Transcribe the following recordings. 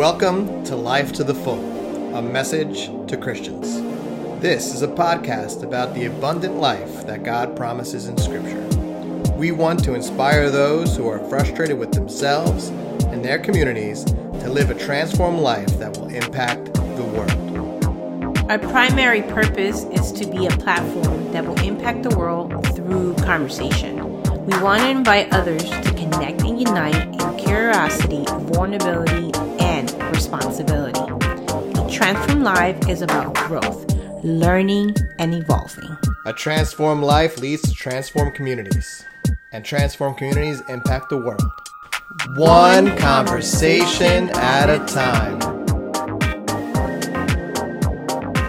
Welcome to Life to the Full, a message to Christians. This is a podcast about the abundant life that God promises in Scripture. We want to inspire those who are frustrated with themselves and their communities to live a transformed life that will impact the world. Our primary purpose is to be a platform that will impact the world through conversation. We want to invite others to connect and unite in curiosity, vulnerability, and responsibility. Transform Life is about growth, learning, and evolving. A transformed life leads to transformed communities, and transformed communities impact the world. One conversation at a time.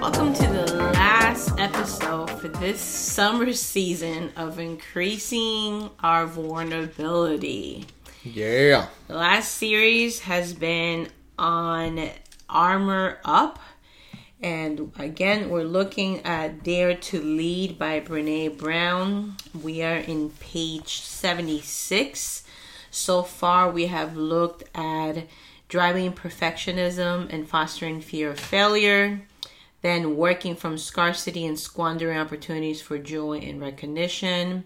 Welcome to the last episode for this summer season of increasing our vulnerability. Yeah. The last series has been on Armor Up. And again, we're looking at Dare to Lead by Brene Brown. We are in page 76. So far, we have looked at driving perfectionism and fostering fear of failure, then working from scarcity and squandering opportunities for joy and recognition.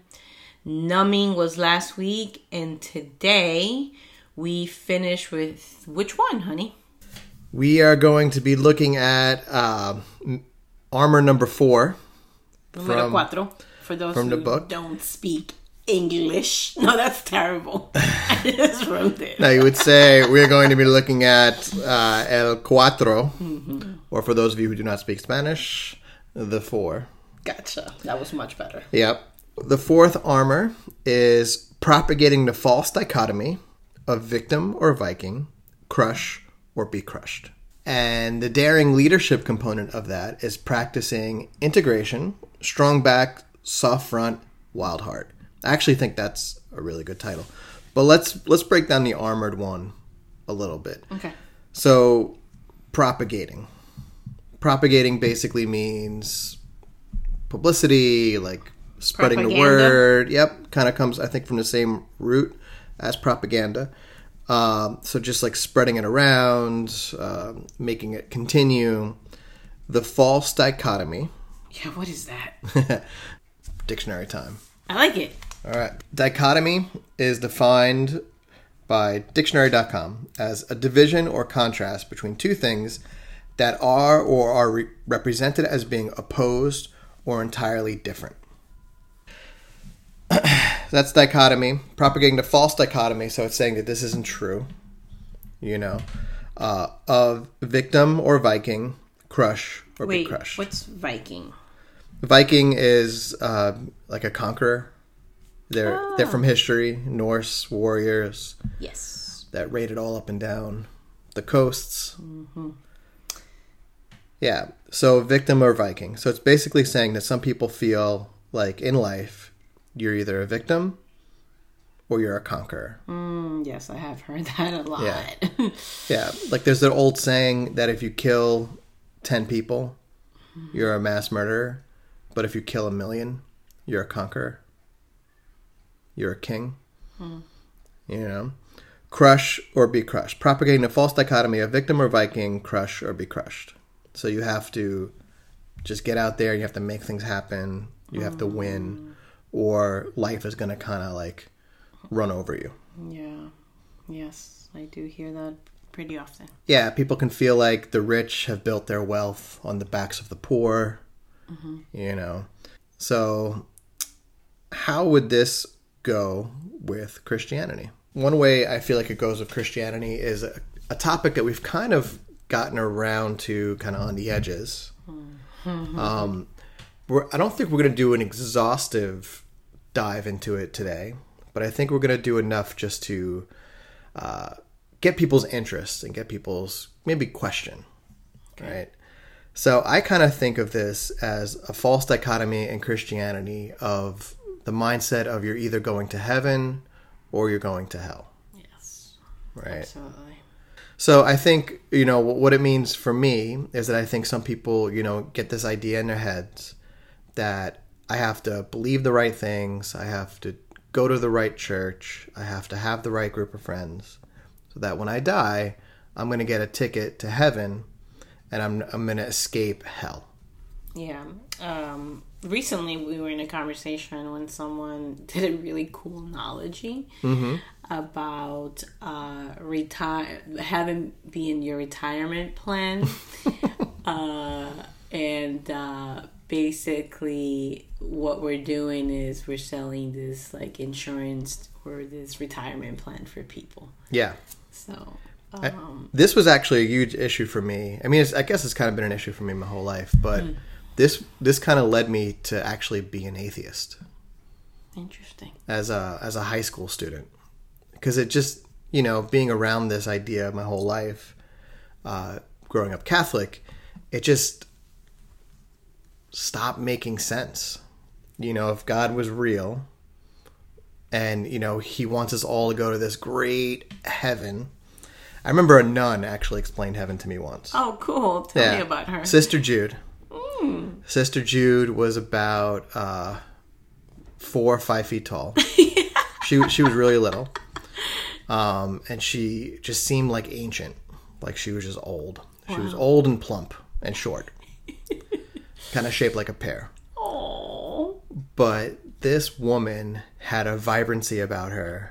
Numbing was last week, and today we finish with which one, honey? We are going to be looking at uh, armor number four. Numero cuatro. For those from the book? don't speak English. No, that's terrible. I just wrote it. Now, you would say we're going to be looking at uh, El Cuatro, or for those of you who do not speak Spanish, the four. Gotcha. That was much better. Yep. The fourth armor is propagating the false dichotomy of victim or Viking, crush or be crushed. And the daring leadership component of that is practicing integration, strong back, soft front, wild heart. I actually think that's a really good title. But let's let's break down the armored one a little bit. Okay. So, propagating. Propagating basically means publicity, like spreading the word. Yep, kind of comes, I think, from the same root as propaganda. Um, so, just like spreading it around, um, making it continue. The false dichotomy, Yeah, what is that? dictionary time. I like it. All right. Dichotomy is defined by dictionary.com as a division or contrast between two things that are or are re- represented as being opposed or entirely different. That's dichotomy, propagating the false dichotomy. So it's saying that this isn't true, you know, uh, of victim or Viking, crush or be Wait, crushed. what's Viking? Viking is uh, like a conqueror. They're they're from history, Norse warriors Yes. that raided all up and down the coasts. Yeah, so victim or Viking. So it's basically saying that some people feel like in life you're either a victim or you're a conqueror. Mm, yes, I have heard that a lot. Yeah. Yeah, like there's an old saying that if you kill 10 people, you're a mass murderer, but if you kill a million, you're a conqueror. You're a king. You know? Crush or be crushed. Propagating a false dichotomy of victim or Viking, crush or be crushed. So you have to just get out there, you have to make things happen, you have to win, or life is going to kind of like run over you. yeah. Yes, I do hear that pretty often. yeah, people can feel like the rich have built their wealth on the backs of the poor. You know, so how would this go with Christianity? One way I feel like it goes with Christianity is a, a topic that we've kind of gotten around to kind of on the edges. Um, we're, I don't think we're going to do an exhaustive dive into it today, but I think we're going to do enough just to uh, get people's interest and get people's maybe question, right? So I kind of think of this as a false dichotomy in Christianity of the mindset of you're either going to heaven or you're going to hell, Yes. right? Absolutely. So I think you know what it means for me is that I think some people you know get this idea in their heads that I have to believe the right things, I have to go to the right church, I have to have the right group of friends, so that when I die, I'm going to get a ticket to heaven and I'm, I'm going to escape hell. Yeah. Um, recently, we were in a conversation when someone did a really cool analogy about uh, retire having being your retirement plan, uh, and uh, basically what we're doing is we're selling this like insurance or this retirement plan for people. Yeah. So. I- Um, this was actually a huge issue for me. I mean, it's, I guess it's kind of been an issue for me my whole life, but this this kind of led me to actually be an atheist interesting. as a as a high school student because it just you know being around this idea my whole life, uh, growing up Catholic, it just stopped making sense. You know, if God was real, and you know He wants us all to go to this great heaven. I remember a nun actually explained heaven to me once. Oh, cool. Tell me about her. Sister Jude. Sister Jude was about uh, four or five feet tall. she she was really little, um, and she just seemed like ancient, like she was just old. She was old and plump and short, kind of shaped like a pear. Oh. But this woman had a vibrancy about her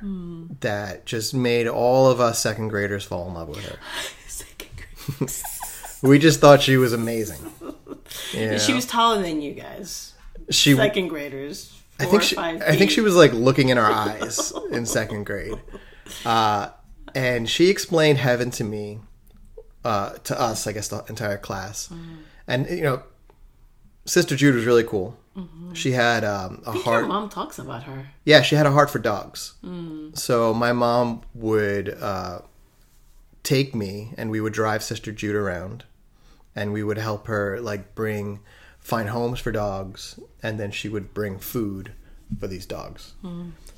that just made all of us second graders fall in love with her. Second grade. We just thought she was amazing. She was taller than you guys. she Second graders. I think she, I think she was like looking in our eyes in second grade, uh, and she explained heaven to me, uh, to us, I guess the entire class, Mm. and you know, Sister Jude was really cool. She had um, a heart. mom talks about her. Yeah, she had a heart for dogs. Mm. So my mom would uh, take me, and we would drive Sister Jude around, and we would help her like bring find homes for dogs, and then she would bring food for these dogs.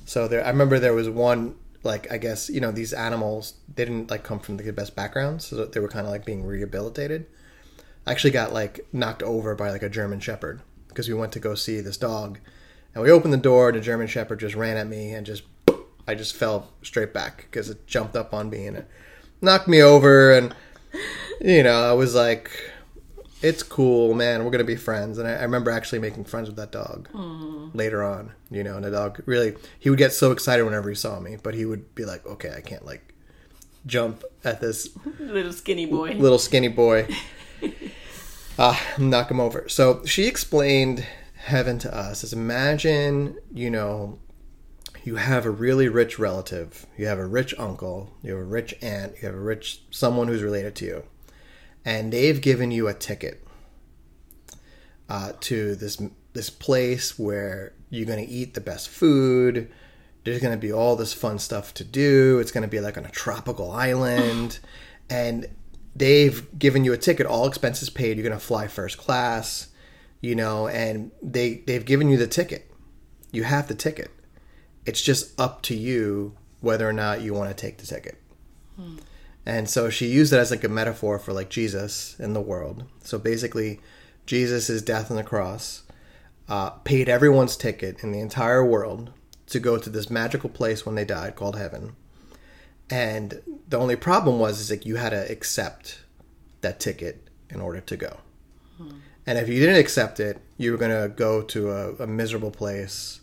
So there, I remember there was one like I guess you know these animals they didn't like come from the best backgrounds, so they were kind of like being rehabilitated. I actually got like knocked over by like a German Shepherd because we went to go see this dog, and we opened the door. and The German Shepherd just ran at me and just I just fell straight back because it jumped up on me and it knocked me over. And you know I was like, "It's cool, man. We're gonna be friends." And I, I remember actually making friends with that dog later on. You know, and the dog really he would get so excited whenever he saw me, but he would be like, "Okay, I can't like." jump at this Little skinny boy. little skinny boy. Uh, knock him over. So she explained heaven to us as imagine, you know, you have a really rich relative, you have a rich uncle, you have a rich aunt, you have a rich someone who's related to you, and they've given you a ticket uh, to this this place where you're going to eat the best food. There's going to be all this fun stuff to do. It's going to be like on a tropical island, and they've given you a ticket, all expenses paid. You're going to fly first class, you know, and they they've given you the ticket. You have the ticket. It's just up to you whether or not you want to take the ticket. And so she used it as like a metaphor for like Jesus in the world. So basically, Jesus' death on the cross uh, paid everyone's ticket in the entire world to go to this magical place when they died called heaven. And the only problem was is like you had to accept that ticket in order to go. And if you didn't accept it, you were going to go to a, a miserable place.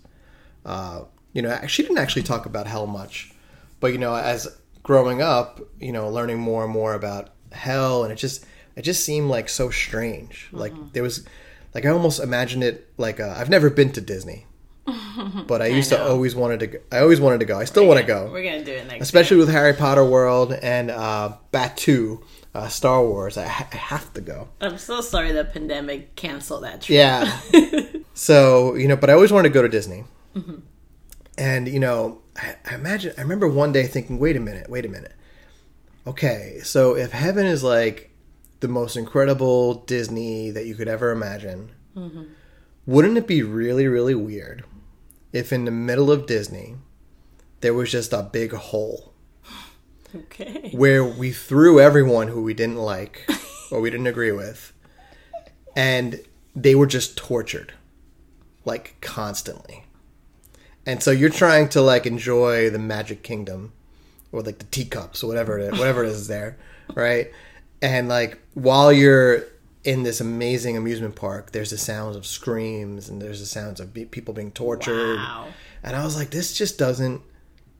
Uh, you know, she didn't actually talk about hell much, but you know, as growing up, you know, learning more and more about hell, and it just it just seemed like so strange. Like there was, like I almost imagined it like I've never been to Disney, but I used to always wanted to. Go, I always wanted to go. I still want to go We're gonna do it next. especially with Harry Potter World and uh, Batuu, uh, Star Wars. I, ha- I have to go. I'm so sorry the pandemic canceled that trip. Yeah. so you know, but I always wanted to go to Disney, and you know, I, I imagine. I remember one day thinking, "Wait a minute, wait a minute. Okay, so if heaven is like the most incredible Disney that you could ever imagine, wouldn't it be really, really weird if in the middle of Disney there was just a big hole?" Okay. where we threw everyone who we didn't like or we didn't agree with and they were just tortured like constantly and so you're trying to like enjoy the magic kingdom or like the teacups or whatever it whatever it is there right? And like while you're in this amazing amusement park, there's the sounds of screams and there's the sounds of be- people being tortured. Wow. And I was like, this just doesn't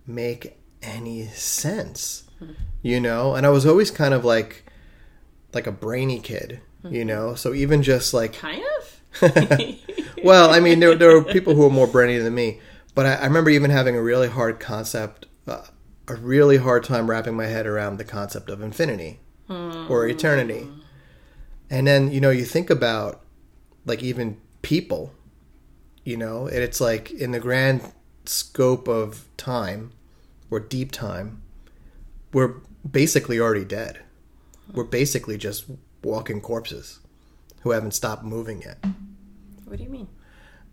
make any sense, you know? And I was always kind of like, like a brainy kid, you know? So even just like, Kind of. well, I mean, there, there were people who were more brainy than me, but I, I remember even having a really hard concept, uh, a really hard time wrapping my head around the concept of infinity or eternity. And then, you know, you think about like even people, you know, and it's like in the grand scope of time or deep time, we're basically already dead. We're basically just walking corpses who haven't stopped moving yet. what do you mean?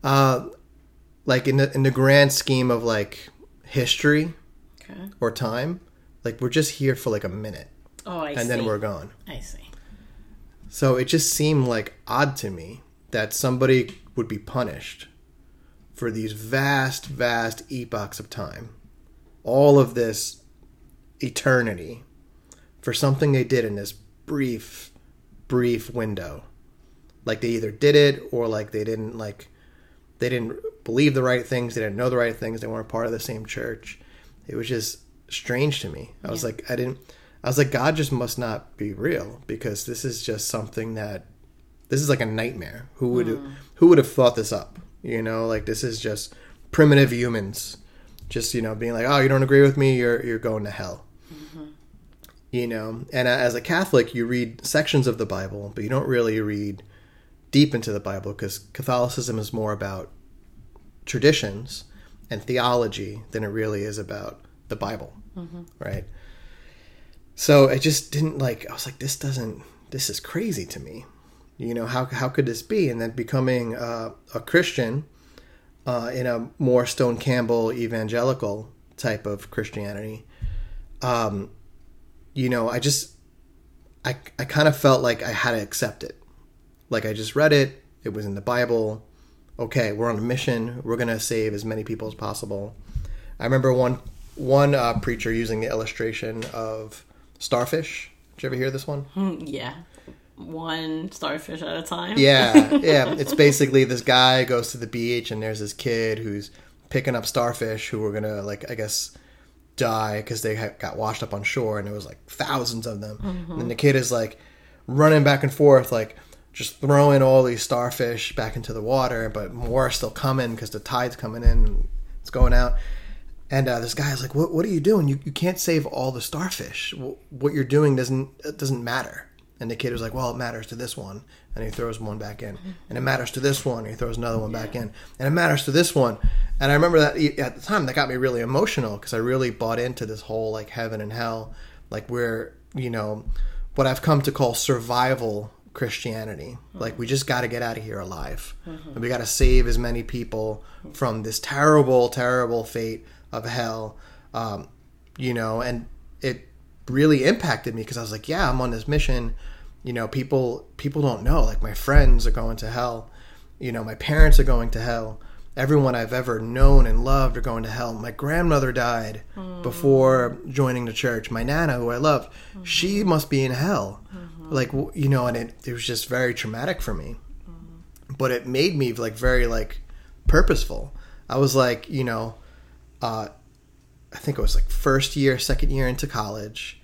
Uh, like in the in the grand scheme of like history Okay. or time, like we're just here for like a minute Oh, I see. and then we're gone. I see. So it just seemed like odd to me that somebody would be punished for these vast, vast epochs of time, all of this eternity, for something they did in this brief, brief window. Like they either did it or like they didn't like they didn't believe the right things, they didn't know the right things, they weren't part of the same church. It was just strange to me. I was like I didn't I was like God just must not be real because this is just something that this is like a nightmare. Who would hmm. who would have thought this up? You know, like this is just primitive humans just, you know, being like, "Oh, you don't agree with me, you're you're going to hell." Mm-hmm. You know, and as a Catholic, you read sections of the Bible, but you don't really read deep into the Bible because Catholicism is more about traditions and theology than it really is about the Bible, mm-hmm. right? So I just didn't like. I was like, this doesn't. This is crazy to me. You know how how could this be? And then becoming uh, a Christian uh, in a more Stone Campbell evangelical type of Christianity. Um, you know, I just I I kind of felt like I had to accept it. Like I just read it. It was in the Bible. Okay, we're on a mission. We're gonna save as many people as possible. I remember one one uh, preacher using the illustration of starfish. Did you ever hear this one? Hmm, Yeah. One starfish at a time. Yeah, yeah. It's basically this guy goes to the beach and there's this kid who's picking up starfish who were gonna like I guess die because they got washed up on shore and it was like thousands of them. And the kid is like running back and forth like just throwing all these starfish back into the water, but more are still coming because the tide's coming in and it's going out. And uh, this guy's like, "What? What are you doing? You, you can't save all the starfish. What you're doing doesn't doesn't matter." And the kid was like, "Well, it matters to this one." And he throws one back in, and it matters to this one. And he throws another one back in, and it matters to this one. And I remember that at the time that got me really emotional because I really bought into this whole like heaven and hell, like where you know what I've come to call survival Christianity. Like we just got to get out of here alive. And we got to save as many people from this terrible, terrible fate of hell. Um, you know, and it really impacted me because I was like, yeah, I'm on this mission. You know, people people don't know. Like my friends are going to hell. You know, my parents are going to hell. Everyone I've ever known and loved are going to hell. My grandmother died mm. before joining the church. My nana, who I loved, mm-hmm. she must be in hell. Mm-hmm. Like you know, and it, it was just very traumatic for me. Mm-hmm. But it made me like very like purposeful. I was like, you know, uh, I think it was like first year, second year into college.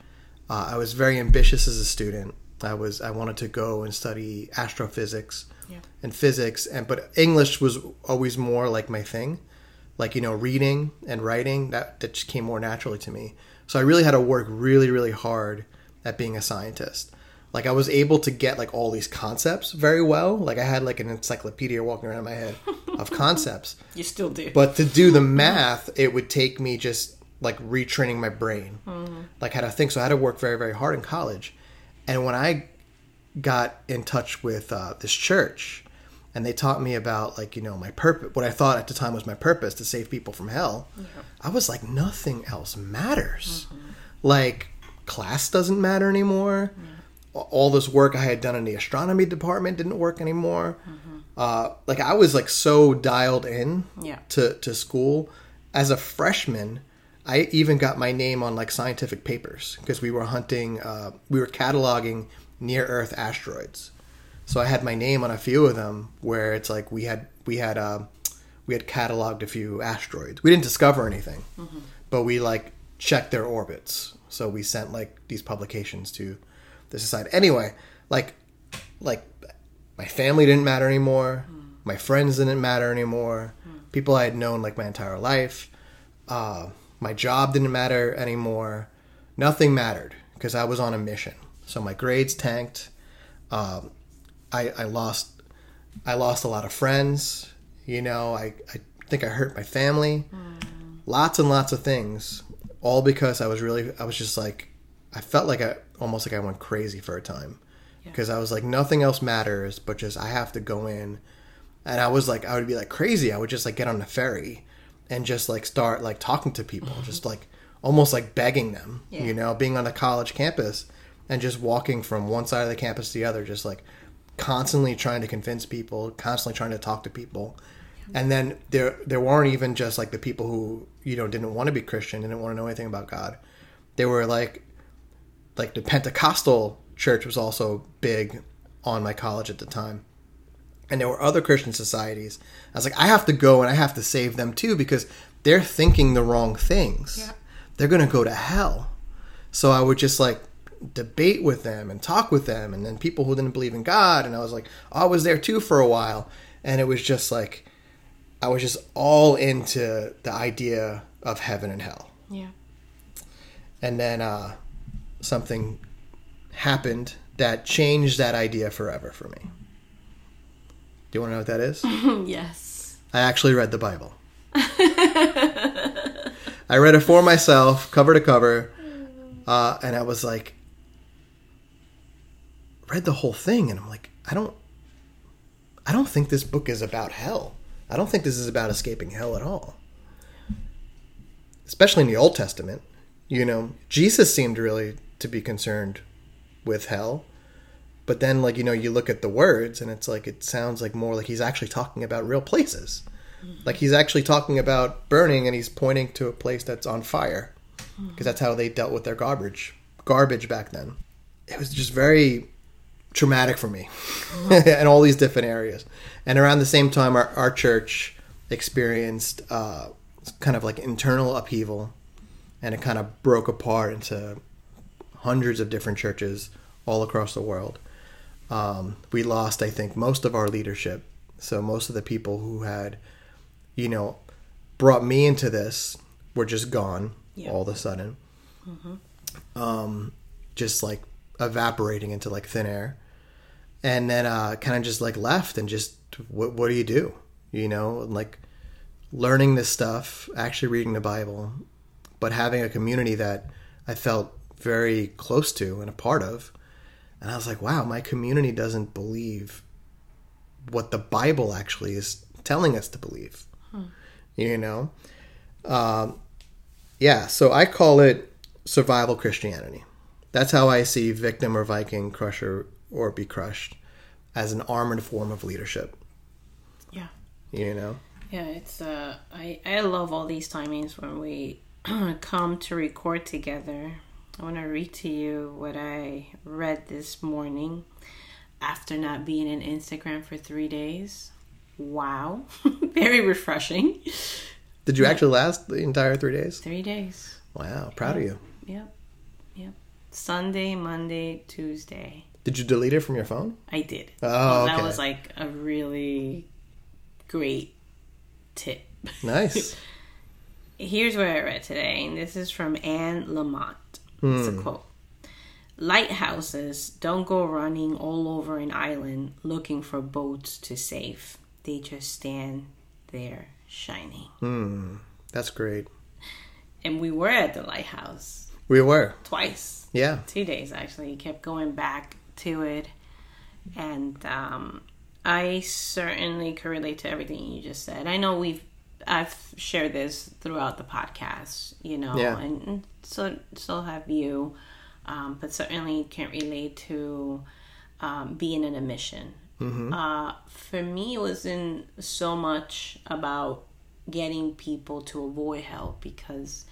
Uh, I was very ambitious as a student. I was I wanted to go and study astrophysics Yeah. and physics, and but English was always more like my thing. Like you know, reading and writing that that just came more naturally to me. So I really had to work really really hard at being a scientist. Like I was able to get like all these concepts very well. Like I had like an encyclopedia walking around in my head of concepts. You still do. But to do the math, it would take me just like retraining my brain, mm-hmm. like how to think. So I had to work very, very hard in college. And when I got in touch with uh, this church, and they taught me about like you know my purpose, what I thought at the time was my purpose to save people from hell. I was like, nothing else matters. Mm-hmm. Like class doesn't matter anymore. Mm-hmm. All this work I had done in the astronomy department didn't work anymore. Uh, like I was like so dialed in Yeah. to, to school as a freshman I even got my name on like scientific papers because we were hunting, uh, we were cataloging near Earth asteroids. So I had my name on a few of them where it's like we had we had uh, we had cataloged a few asteroids. We didn't discover anything, but we like checked their orbits. So we sent like these publications to the aside. Anyway, like like my family didn't matter anymore. My friends didn't matter anymore. People I had known like my entire life. Uh, my job didn't matter anymore. Nothing mattered because I was on a mission. So my grades tanked. Um, I, I lost I lost a lot of friends. You know, I, I think I hurt my family. Lots and lots of things. All because I was really I was just like I felt like I almost like I went crazy for a time. Because I was like nothing else matters but just I have to go in and I was like I would be like crazy. I would just like get on the ferry and just like start like talking to people, mm-hmm. just like almost like begging them, Yeah. you know, being on a college campus and just walking from one side of the campus to the other, just like constantly trying to convince people, constantly trying to talk to people. And then there there weren't even just like the people who, you know, didn't want to be Christian, didn't want to know anything about God. They were like like the Pentecostal church was also big on my college at the time. And there were other Christian societies. I was like, I have to go and I have to save them too because they're thinking the wrong things. Yeah. They're going to go to hell. So I would just like debate with them and talk with them. And then people who didn't believe in God. And I was like, I was there too for a while. And it was just like, I was just all into the idea of heaven and hell Yeah. and then uh, something happened that changed that idea forever for me. Do you want to know what that is? yes. I actually read the Bible. I read it for myself, cover to cover, uh, and I was like, read the whole thing, and I'm like, I don't, I don't think this book is about hell. I don't think this is about escaping hell at all. Especially in the Old Testament, you know, Jesus seemed really to be concerned with hell. But then, like, you know, you look at the words and it's like, it sounds like more like he's actually talking about real places. Mm-hmm. Like, he's actually talking about burning and he's pointing to a place that's on fire. Mm-hmm. Because that's how they dealt with their garbage, garbage back then. It was just very traumatic for me mm-hmm. in all these different areas. And around the same time, our, our church experienced uh, kind of like internal upheaval and it kind of broke apart into hundreds of different churches all across the world. Um, we lost, I think, most of our leadership. So most of the people who had, you know, brought me into this were just gone Yeah. all of a sudden. Um, just like evaporating into like thin air. And then uh, kind of just like left and just, what, what do you do? You know, and, like learning this stuff, actually reading the Bible, but having a community that I felt very close to and a part of. And I was like, wow, my community doesn't believe what the Bible actually is telling us to believe. You know? Um, yeah, so I call it survival Christianity. That's how I see victim or Viking, crusher or be crushed as an armored form of leadership. Yeah. You know? Yeah, it's uh I I love all these timings when we come to record together. I want to read to you what I read this morning after not being in Instagram for 3 days. Wow. Very refreshing. Did you actually last the entire three days? 3 days. Wow, proud of you. Yep. Yep. Sunday, Monday, Tuesday. Did you delete it from your phone? I did. Oh, That okay. was like a really great tip. Nice. Here's what I read today, and this is from Anne Lamott. It's a quote. Lighthouses don't go running all over an island looking for boats to save. They just stand there shining. Hmm. That's great. And we were at the lighthouse We were. twice. Yeah. two days actually kept going back to it and um, i certainly can relate to everything you just said i know we've i've shared this throughout the podcast you know Yeah. and, so so have you um, but certainly can relate to um, being in a mission uh, for me it wasn't so much about getting people to avoid hell because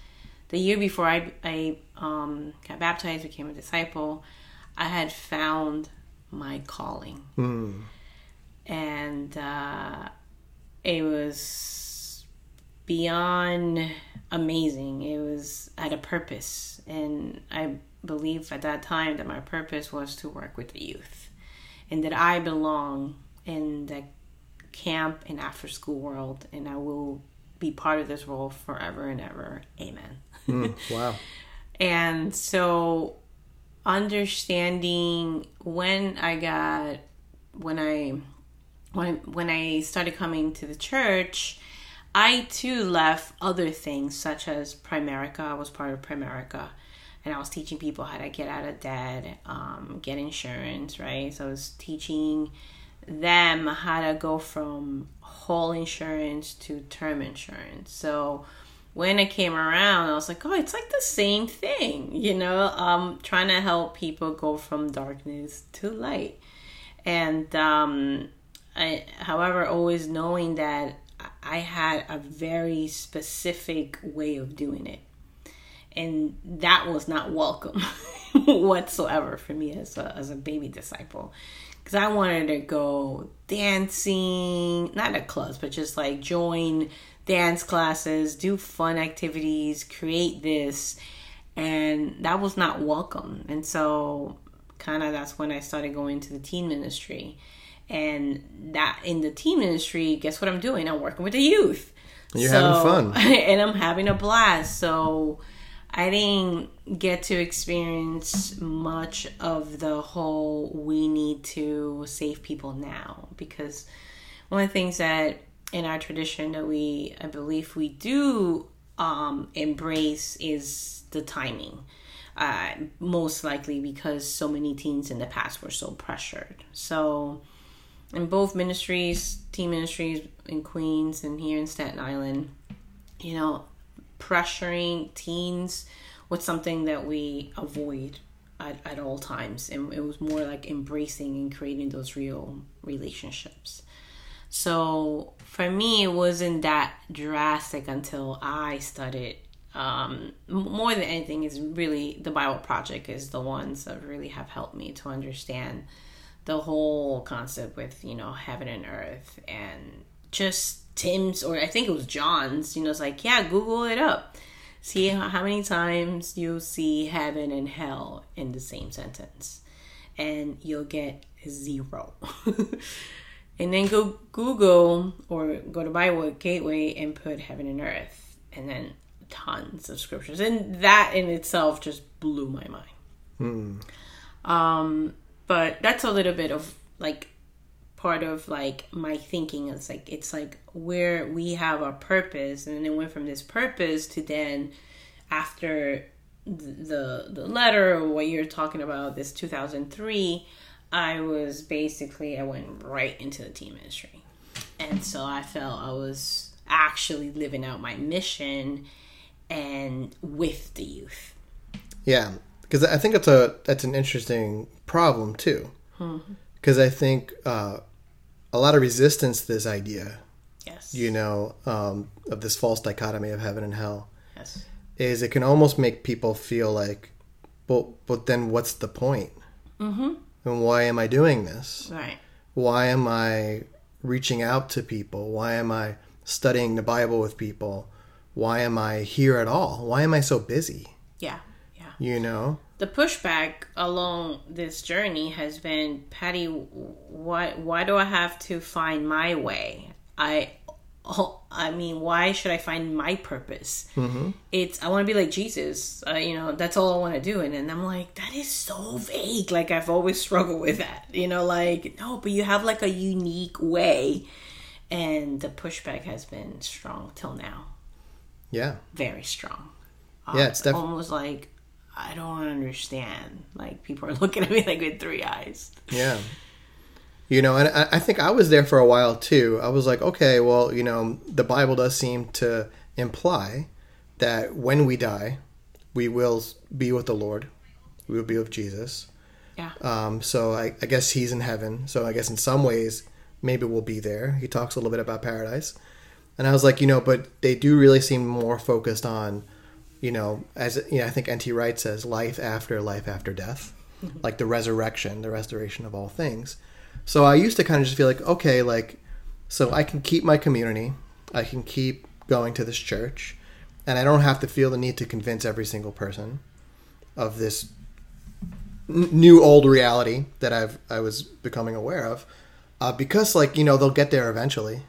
the year before I I um, got baptized, became a disciple, I had found my calling, Mm. and uh, it was beyond amazing. It was I had a purpose, and I believe at that time that my purpose was to work with the youth, and that I belong in the camp and after school world, and I will be part of this role forever and ever. Amen. Mm. Wow. And so understanding when I got when I when when I started coming to the church, I too left other things such as Primerica. I was part of Primerica and I was teaching people how to get out of debt, um, get insurance, right? So I was teaching them how to go from whole insurance to term insurance. So when I came around, I was like, oh, it's like the same thing, you know, um, trying to help people go from darkness to light. And, um, I, however, always knowing that I had a very specific way of doing it. And that was not welcome whatsoever for me as a, as a baby disciple. Because I wanted to go dancing, not at clubs, but just like join dance classes, do fun activities, create this. And that was not welcome. And so, kind of, that's when I started going to the teen ministry. And that in the teen industry guess what I'm doing? I'm working with the youth. You're having fun. and I'm having a blast. So, I didn't get to experience much of the whole we need to save people now because one of the things that in our tradition that we I believe we do um, embrace is the timing. Uh, most likely because so many teens in the past were so pressured. So, in both ministries, team ministries in Queens and here in Staten Island, you know, pressuring teens was something that we avoid at, at all times. And it was more like embracing and creating those real relationships. So for me, it wasn't that drastic until I studied. Um, more than anything, is really the Bible Project is the ones that really have helped me to understand the whole concept with you know heaven and earth and just Tim's or I think it was John's. You know, it's like yeah, Google it up, see how many times you see heaven and hell in the same sentence, and you'll get zero. and then go Google or go to Bible Gateway and put heaven and earth, and then tons of scriptures, and that in itself just blew my mind. Hmm. Um, but that's a little bit of like part of like my thinking. It's like it's like where we have our purpose, and then it went from this purpose to then after the the letter or what you're talking about, this 2003 I was basically I went right into the team ministry. And so I felt I was actually living out my mission and with the youth. Yeah, because I think that's a that's an interesting problem too. Because I think uh, a lot of resistance to this idea, Yes. you know, um, of this false dichotomy of heaven and hell, Yes. is it can almost make people feel like, well, but then what's the point? Mm-hmm. And why am I doing this? Right. Why am I reaching out to people? Why am I studying the Bible with people? Why am I here at all? Why am I so busy? Yeah. You know? The pushback along this journey has been, Patty, why why do I have to find my way? I oh, I mean, why should I find my purpose? Mm-hmm. It's I want to be like Jesus. Uh, you know, that's all I want to do. And then I'm like, that is so vague. Like I've always struggled with that. You know, like no, but you have like a unique way, and the pushback has been strong till now. Yeah. Very strong. Yeah, it's def- almost like I don't understand. Like people are looking at me like with three eyes. Yeah. You know, and I, I think I was there for a while too. I was like, okay, well, you know, the Bible does seem to imply that when we die, we will be with the Lord. We will be with Jesus. Yeah. Um, so I, I guess he's in heaven. So I guess in some ways, maybe we'll be there. He talks a little bit about paradise. And I was like, you know, but they do really seem more focused on you know, as you know, I think N.T. Wright says, life after life after death, like the resurrection, the restoration of all things. So I used to kind of just feel like, okay, like, so I can keep my community, I can keep going to this church, and I don't have to feel the need to convince every single person of this n- new old reality that I've I was becoming aware of. Uh, because like you know they'll get there eventually,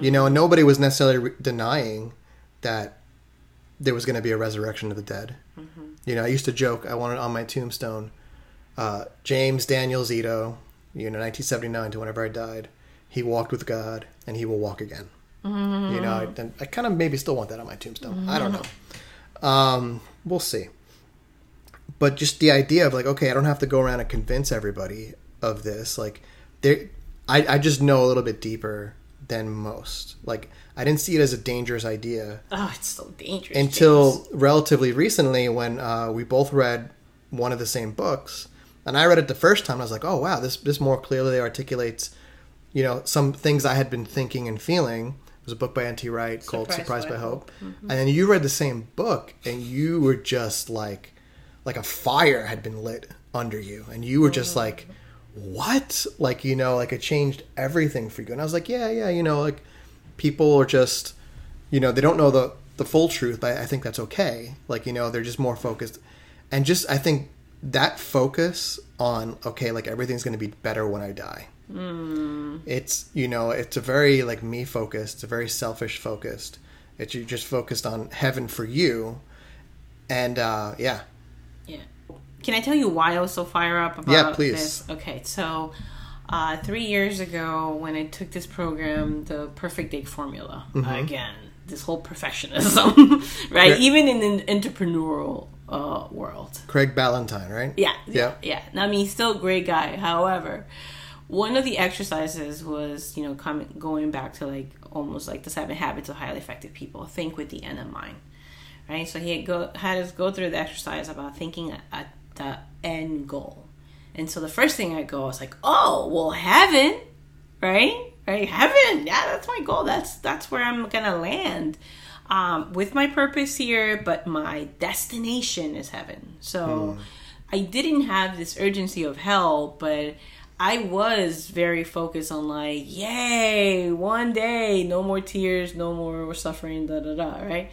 you know, and nobody was necessarily re- denying that there was going to be a resurrection of the dead. You know, I used to joke I wanted on my tombstone uh, James Daniel Zito, you know, 1979 to whenever I died. He walked with God, and he will walk again. You know, I, and I kind of maybe still want that on my tombstone. I don't know. Um, we'll see. But just the idea of like, okay, I don't have to go around and convince everybody of this. Like, there, I, I just know a little bit deeper than most. Like, I didn't see it as a dangerous idea. Oh, it's so dangerous. until James. relatively recently when uh, we both read one of the same books and i read it the first time and i was like oh wow this this more clearly articulates you know some things i had been thinking and feeling. It was a book by nt wright called Surprised by by hope. And then you read the same book and you were just like like a fire had been lit under you and you were just like what? Like you know like it changed everything for you. And i was like yeah yeah you know like people are just you know they don't know the the full truth but i think that's okay. Like you know they're just more focused. And just i think that focus on okay like everything's going to be better when i die. It's you know it's a very like me focused it's a very selfish focused. It's you just focused on heaven for you. And uh yeah. Yeah. Can I tell you why I was so fire up about Yeah, please. this? Okay, so uh, three years ago when I took this program, the Perfect Day Formula, Mm-hmm. again, this whole perfectionism, right? Yeah. Even in an entrepreneurial uh, world. craig ballantyne right Yeah, Yeah. yeah, yeah. I mean, still a great guy. However, one of the exercises was, you know, coming going back to like almost like the seven habits of highly effective people. Think with the end in mind, right? So he had go had us go through the exercise about thinking at the end goal. And so the first thing I go I was like, oh, well, heaven, right? Right, heaven. Yeah, that's my goal. That's that's where I'm gonna land. Um, with my purpose here, but my destination is heaven. So I didn't have this urgency of hell, but I was very focused on like, yay, one day, no more tears, no more suffering, da da da, right?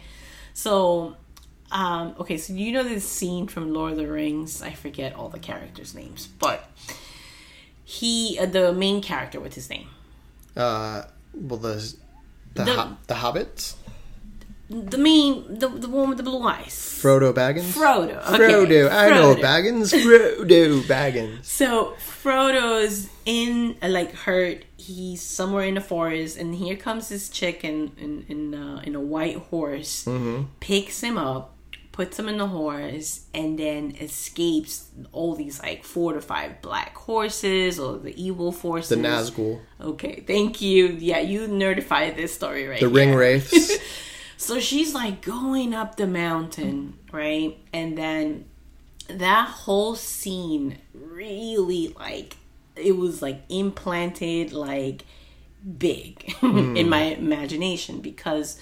So, um, okay, so you know this scene from Lord of the Rings? I forget all the characters' names, but he, uh, the main character, what's his name? uh well the the, The- ho- the hobbits The main, the the one with the blue eyes. frodo baggins Frodo. Okay. frodo i know baggins frodo baggins So Frodo's in uh, like hurt. He's somewhere in the forest, and here comes this chick in in in, uh, in a white horse, picks him up, puts him in the horse, and then escapes all these like four to five black horses or the evil forces. the nazgul Okay, thank you. Yeah, you nerdified this story right the ring here. wraiths So she's like going up the mountain, right? And then that whole scene really like it was like implanted like big in hmm. my imagination because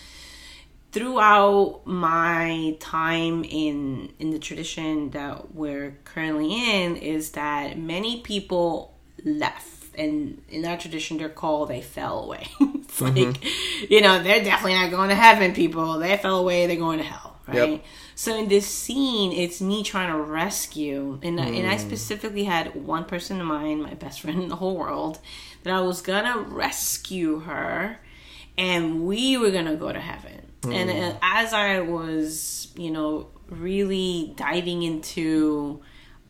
throughout my time in in the tradition that we're currently in is that many people left. And in our tradition they're called they fell away. It's mm-hmm. like you know they're definitely not going to heaven people. They fell away they're going to hell right? Yep. so in this scene it's me trying to rescue and, I and i mm. specifically had one person in mind my best friend in the whole world that i was gonna rescue her and we were gonna go to heaven. And uh, as I was, you know, really diving into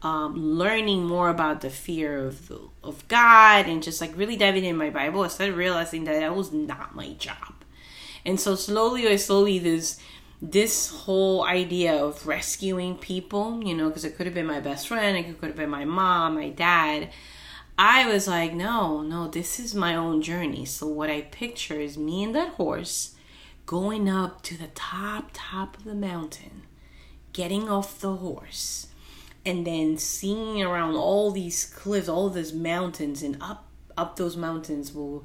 um, learning more about the fear of the, of God and just like really diving in my Bible, I started realizing that that was not my job. And so slowly or slowly, this this whole idea of rescuing people, you know, because it could have been my best friend, it could have been my mom, my dad. I was like, no, no, this is my own journey. So what I picture is me and that horse going up to the top, top of the mountain, getting off the horse, and then seeing around all these cliffs, all these mountains, and up up those mountains will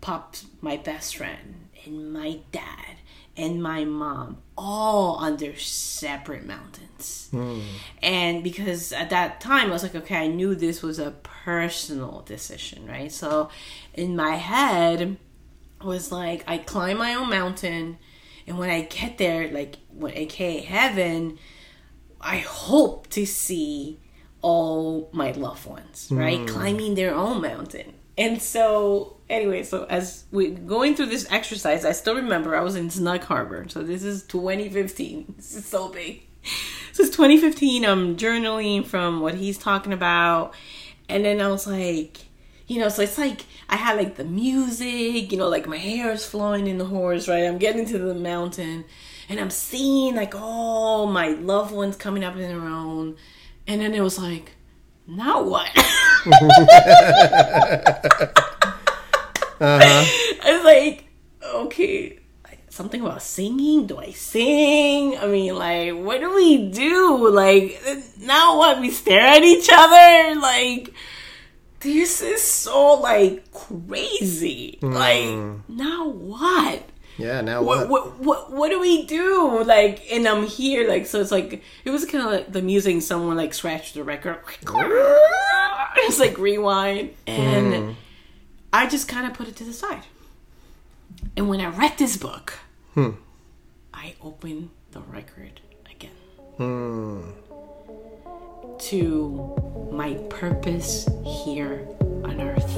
pop my best friend and my dad and my mom all under separate mountains. Hmm. And because at that time I was like, okay, I knew this was a personal decision, right? So in my head was like I climb my own mountain and when I get there, like what aka heaven, I hope to see all my loved ones, right? Hmm. Climbing their own mountain. And so, anyway, so as we going through this exercise, I still remember I was in Snug Harbor. So this is 2015. This is so big. This is 2015. I'm journaling from what he's talking about, and then I was like, you know, so it's like I had like the music, you know, like my hair is flowing in the horse, right? I'm getting to the mountain, and I'm seeing like all my loved ones coming up in their own, and then it was like, now what? Uh-huh. I was like, okay, something about singing. Do I sing? I mean, like, what do we do? Like, now what? We stare at each other? Like, this is so, like, crazy. Hmm. Like, now what? Yeah, now What, what? what what what do we do? Like, and I'm here, like, so it's like it was kind of like the music. Someone like scratched the record. It's like rewind, and hmm. I just kind of put it to the side. And when I read this book, hmm. I opened the record again to my purpose here on earth.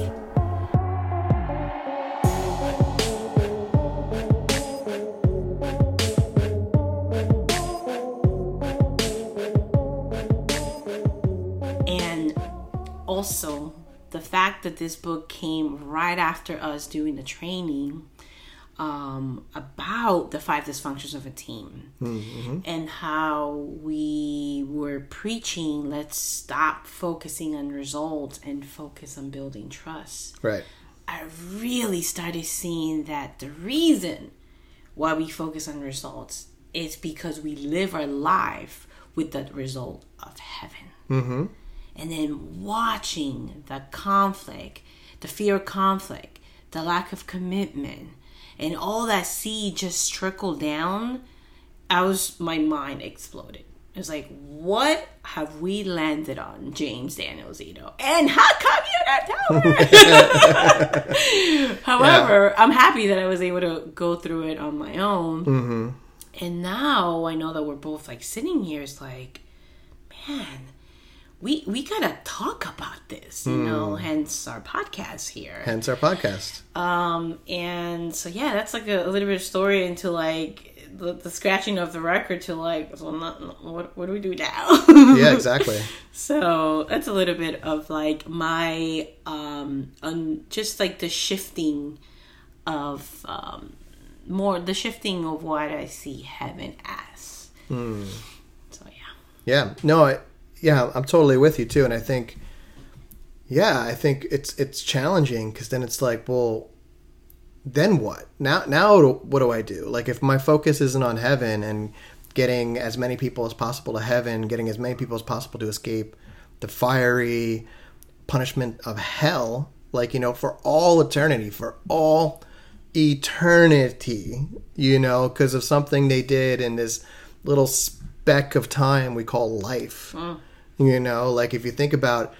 And also, the fact that this book came right after us doing the training um, about the five dysfunctions of a team and how we were preaching let's stop focusing on results and focus on building trust. Right. I really started seeing that the reason why we focus on results is because we live our life with the result of heaven. Mm-hmm. And then watching the conflict, the fear of conflict, the lack of commitment, and all that seed just trickled down, I was my mind exploded. It was like, what have we landed on, James Daniel Zito? And how come you not tell her? However, I'm happy that I was able to go through it on my own. Mm-hmm. And now I know that we're both like sitting here. It's like, man, we we gotta talk about this, you know. Hence our podcast here. Hence our podcast. Um, and so yeah, that's like a, a little bit of story into like the, the scratching of the record to like, so not, what what do we do now? Yeah, exactly. So that's a little bit of like my um, un, just like the shifting of um, more the shifting of what I see heaven as. So yeah. Yeah. No, I, yeah, I'm totally with you too. And I think, yeah, I think it's it's challenging because then it's like, well, then what? Now, now what do I do? Like, if my focus isn't on heaven and getting as many people as possible to heaven, getting as many people as possible to escape the fiery punishment of hell, like you know, for all eternity, for all eternity, you know, because of something they did in this little speck of time we call life. Mm. You know, like if you think about,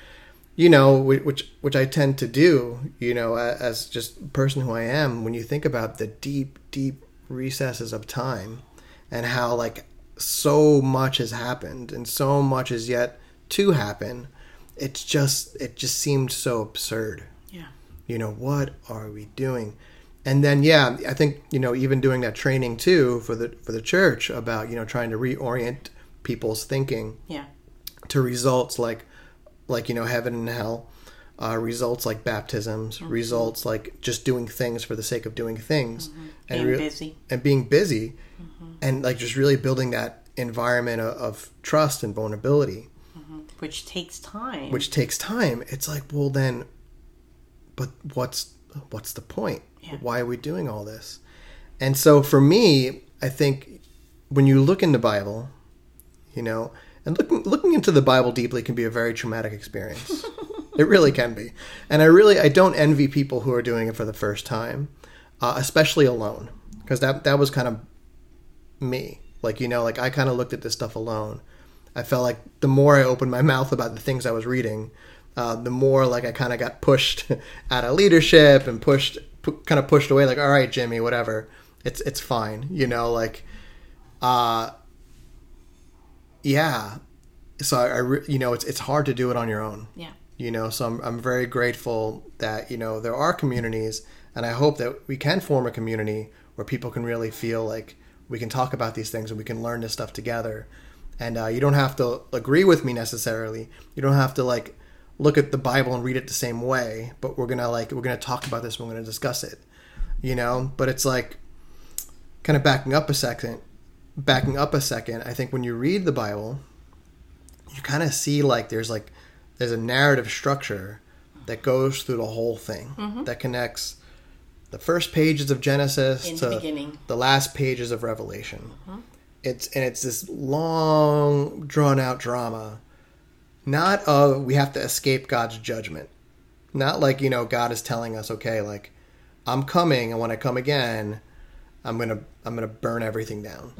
you know, which which I tend to do, you know, as just person who I am, when you think about the deep, deep recesses of time and how like so much has happened and so much is yet to happen, it's just it just seemed so absurd Yeah. you know what are we doing and then yeah i think you know even doing that training too for the for the church about you know trying to reorient people's thinking Yeah. To results like like you know heaven and hell uh, results like baptisms Mm-hmm. results like just doing things for the sake of doing things Being rea- busy. and being busy and like just really building that environment of, of trust and vulnerability Which takes time. which takes time it's like well then but what's what's the point Yeah. why are we doing all this and so for me i think when you look in the bible you know and looking looking into the bible deeply can be a very traumatic experience it really can be and i really i don't envy people who are doing it for the first time uh, especially alone because that that was kind of me. Like, you know, like I kind of looked at this stuff alone. I felt like the more I opened my mouth about the things I was reading, uh, the more like I kind of got pushed out of leadership and pushed, pu- kind of pushed away. Like, all right, Jimmy, whatever, it's it's fine. You know, like, uh, yeah. So I, I re- you know, it's it's hard to do it on your own Yeah. you know so I'm, I'm very grateful that you know there are communities and i hope that we can form a community where people can really feel like we can talk about these things and we can learn this stuff together and uh, you don't have to agree with me necessarily you don't have to like look at the bible and read it the same way but we're gonna like we're gonna talk about this and we're gonna discuss it you know but it's like kind of backing up a second backing up a second i think when you read the bible you kind of see like there's like there's a narrative structure that goes through the whole thing mm-hmm. that connects the first pages of Genesis In to the beginning. the last pages of Revelation. Mm-hmm. It's and it's this long drawn out drama, not of we have to escape God's judgment, not like you know God is telling us okay like I'm coming and when I come again I'm gonna I'm gonna burn everything down.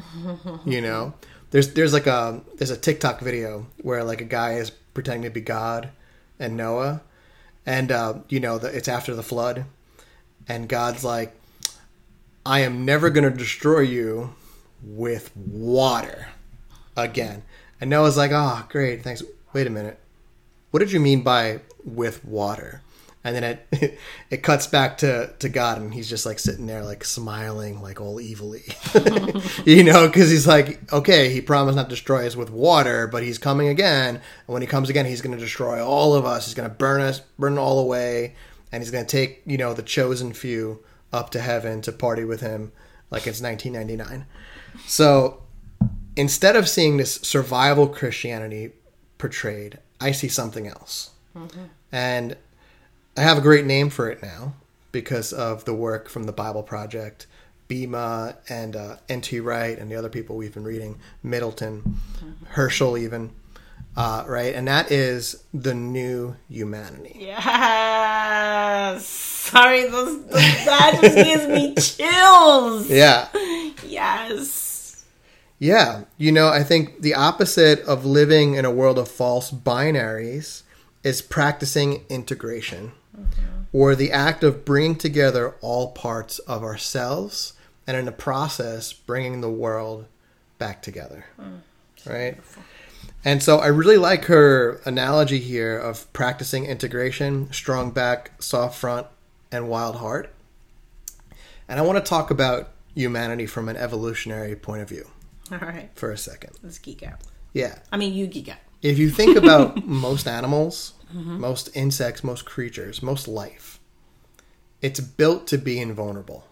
you know, there's there's like a there's a TikTok video where like a guy is pretending to be God and Noah, and uh, you know the, it's after the flood, and God's like, I am never gonna destroy you with water again. And Noah's like, oh great, thanks. Wait a minute, what did you mean by with water? And then it it cuts back to, to God, and he's just like sitting there, like smiling, like all evilly, you know, because he's like, okay, he promised not to destroy us with water, but he's coming again, and when he comes again, he's going to destroy all of us. He's going to burn us, burn all away, and he's going to take you know the chosen few up to heaven to party with him, like it's 1999. So instead of seeing this survival Christianity portrayed, I see something else. Mm-hmm. And I have a great name for it now because of the work from the Bible Project, Bema, and uh, N.T. Wright, and the other people we've been reading, Middleton, Herschel, even. Uh, right? And that is the new humanity. Yes. Sorry, those, those, that just gives me chills. Yeah. Yes. Yeah, you know, I think the opposite of living in a world of false binaries is practicing integration, Mm-hmm. or the act of bringing together all parts of ourselves and in the process bringing the world back together. Mm. Right? And so I really like her analogy here of practicing integration, strong back, soft front, and wild heart. And I want to talk about humanity from an evolutionary point of view All right. for a second. Let's geek out. Yeah. I mean, you geek out. If you think about most animals, Mm-hmm. most insects, most creatures, most life, it's built to be invulnerable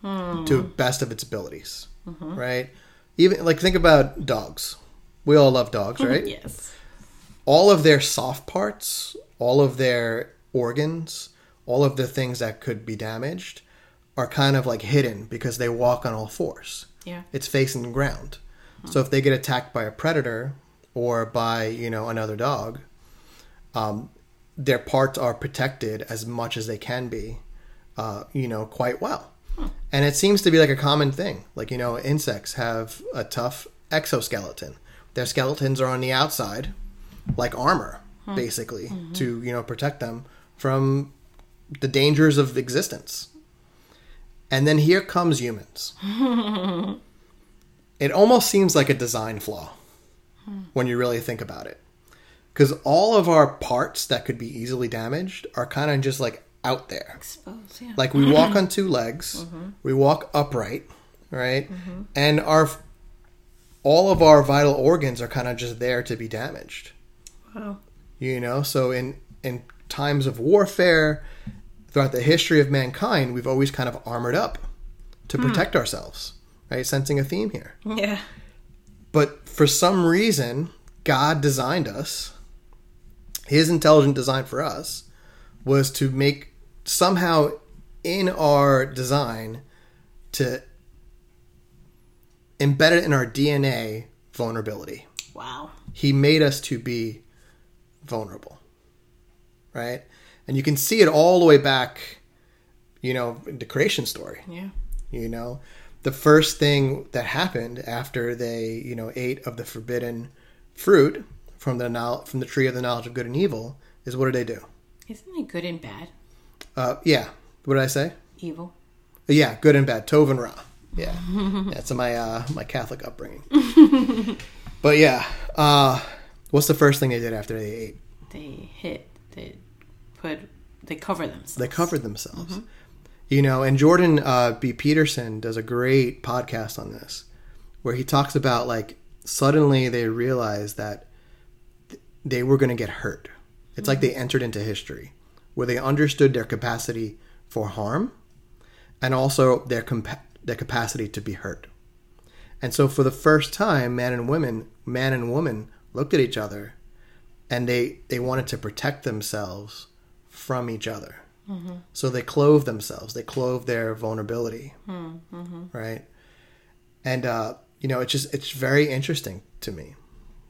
hmm. to the best of its abilities, mm-hmm. right? Even like think about dogs. We all love dogs, right? Yes. all of their soft parts, all of their organs, all of the things that could be damaged are kind of like hidden because they walk on all fours. Yeah. It's facing the ground. So hmm. if they get attacked by a predator or by, you know, another dog, um, their parts are protected as much as they can be, uh, you know, quite well. And it seems to be like a common thing. Like, you know, insects have a tough exoskeleton. Their skeletons are on the outside, like armor, basically, to, you know, protect them from the dangers of existence. And then here comes humans. it almost seems like a design flaw when you really think about it. Because all of our parts that could be easily damaged are kind of just like out there. Exposed, yeah. Like we walk on two legs, mm-hmm. we walk upright, right? Mm-hmm. And our all of our vital organs are kind of just there to be damaged. Wow. You know, so in in times of warfare, throughout the history of mankind, we've always kind of armored up to hmm. protect ourselves, right? Sensing a theme here. Yeah. But for some reason, God designed us. His intelligent design for us was to make somehow in our design to embed it in our DNA vulnerability. Wow. He made us to be vulnerable. Right? And you can see it all the way back, you know, the creation story Yeah. you know the first thing that happened after they, you know, ate of the forbidden fruit from the from the tree of the knowledge of good and evil is what did they do? Isn't it good and bad? Uh, yeah. What did I say? Evil. Yeah, good and bad. Tov and Ra. Yeah, that's my uh, my Catholic upbringing. but yeah, uh, what's the first thing they did after they ate? They hit. They put. They cover themselves. They covered themselves. You know, and Jordan uh, B. Peterson does a great podcast on this, where he talks about like suddenly they realize that th- they were going to get hurt. It's like they mm-hmm. entered into history, where they understood their capacity for harm, and also their compa- their capacity to be hurt. And so, for the first time, man and women, man and woman, looked at each other, and they they wanted to protect themselves from each other. Mm-hmm. So they clove themselves. They clove their vulnerability, hmm, mm-hmm. right? And uh, you know, it's just it's very interesting to me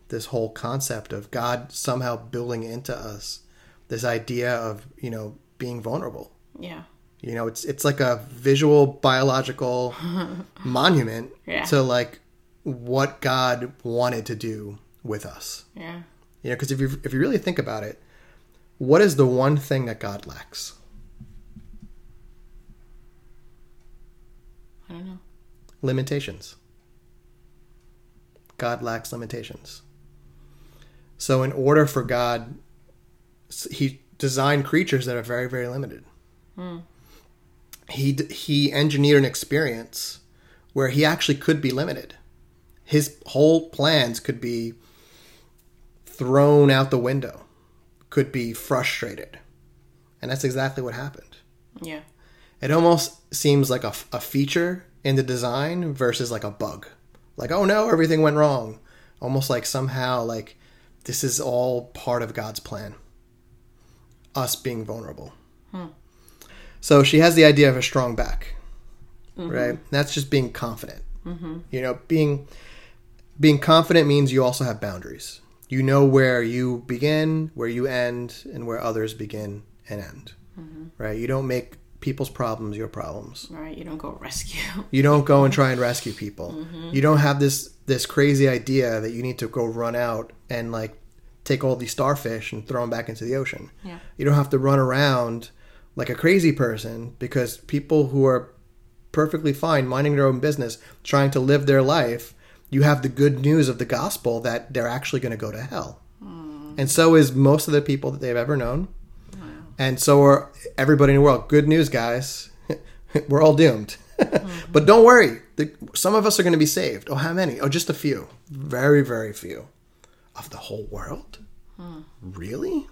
this whole concept of God somehow building into us this idea of you know being vulnerable. Yeah. You know, it's it's like a visual biological monument Yeah. to like what God wanted to do with us. Yeah. You know, because if you if you really think about it, what is the one thing that God lacks? I don't know. Limitations. God lacks limitations. So, in order for God, He designed creatures that are very, very limited. Hmm. He He engineered an experience where He actually could be limited. His whole plans could be thrown out the window, could be frustrated, and that's exactly what happened. Yeah. It almost seems like a, a feature in the design versus like a bug. Like, oh no, everything went wrong. Almost like somehow, like, this is all part of God's plan. Us being vulnerable. Hmm. So she has the idea of a strong back, mm-hmm. right? That's just being confident. Mm-hmm. You know, being being confident means you also have boundaries. You know where you begin, where you end, and where others begin and end. Mm-hmm. Right? You don't make people's problems your problems. Right. You don't go rescue. You don't go and try and rescue people. You don't have this this crazy idea that you need to go run out and like take all these starfish and throw them back into the ocean. Yeah. You don't have to run around like a crazy person because people who are perfectly fine minding their own business, trying to live their life, you have the good news of the gospel that they're actually going to go to hell. Hmm. And so is most of the people that they've ever known. And so are everybody in the world. Good news, guys. We're all doomed. but don't worry. The, some of us are going to be saved. Oh, how many? Oh, just a few. Very, very few. Of the whole world? Hmm. Really?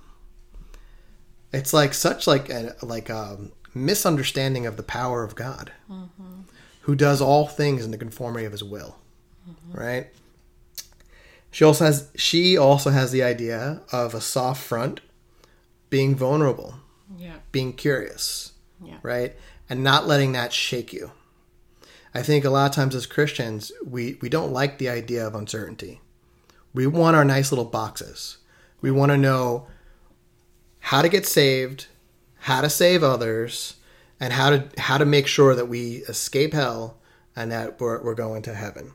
It's like such like a like a misunderstanding of the power of God, mm-hmm. who does all things in the conformity of His will. Mm-hmm. Right. She also has she also has the idea of a soft front, being vulnerable, Yeah. being curious, Yeah. right, and not letting that shake you. I think a lot of times as Christians, we we don't like the idea of uncertainty. We want our nice little boxes. We want to know how to get saved, how to save others, and how to how to make sure that we escape hell and that we're, we're going to heaven.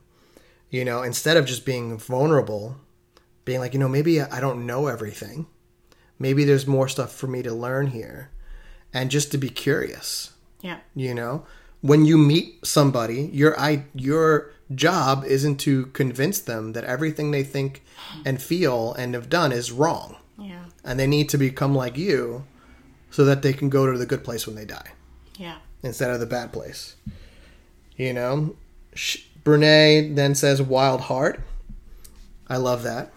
You know, instead of just being vulnerable, being like, you know, maybe I don't know everything. Maybe there's more stuff for me to learn here. And just to be curious, Yeah. you know? When you meet somebody, your I your job isn't to convince them that everything they think and feel and have done is wrong Yeah. and they need to become like you so that they can go to the good place when they die Yeah. instead of the bad place. You know, Brene then says wild heart. I love that.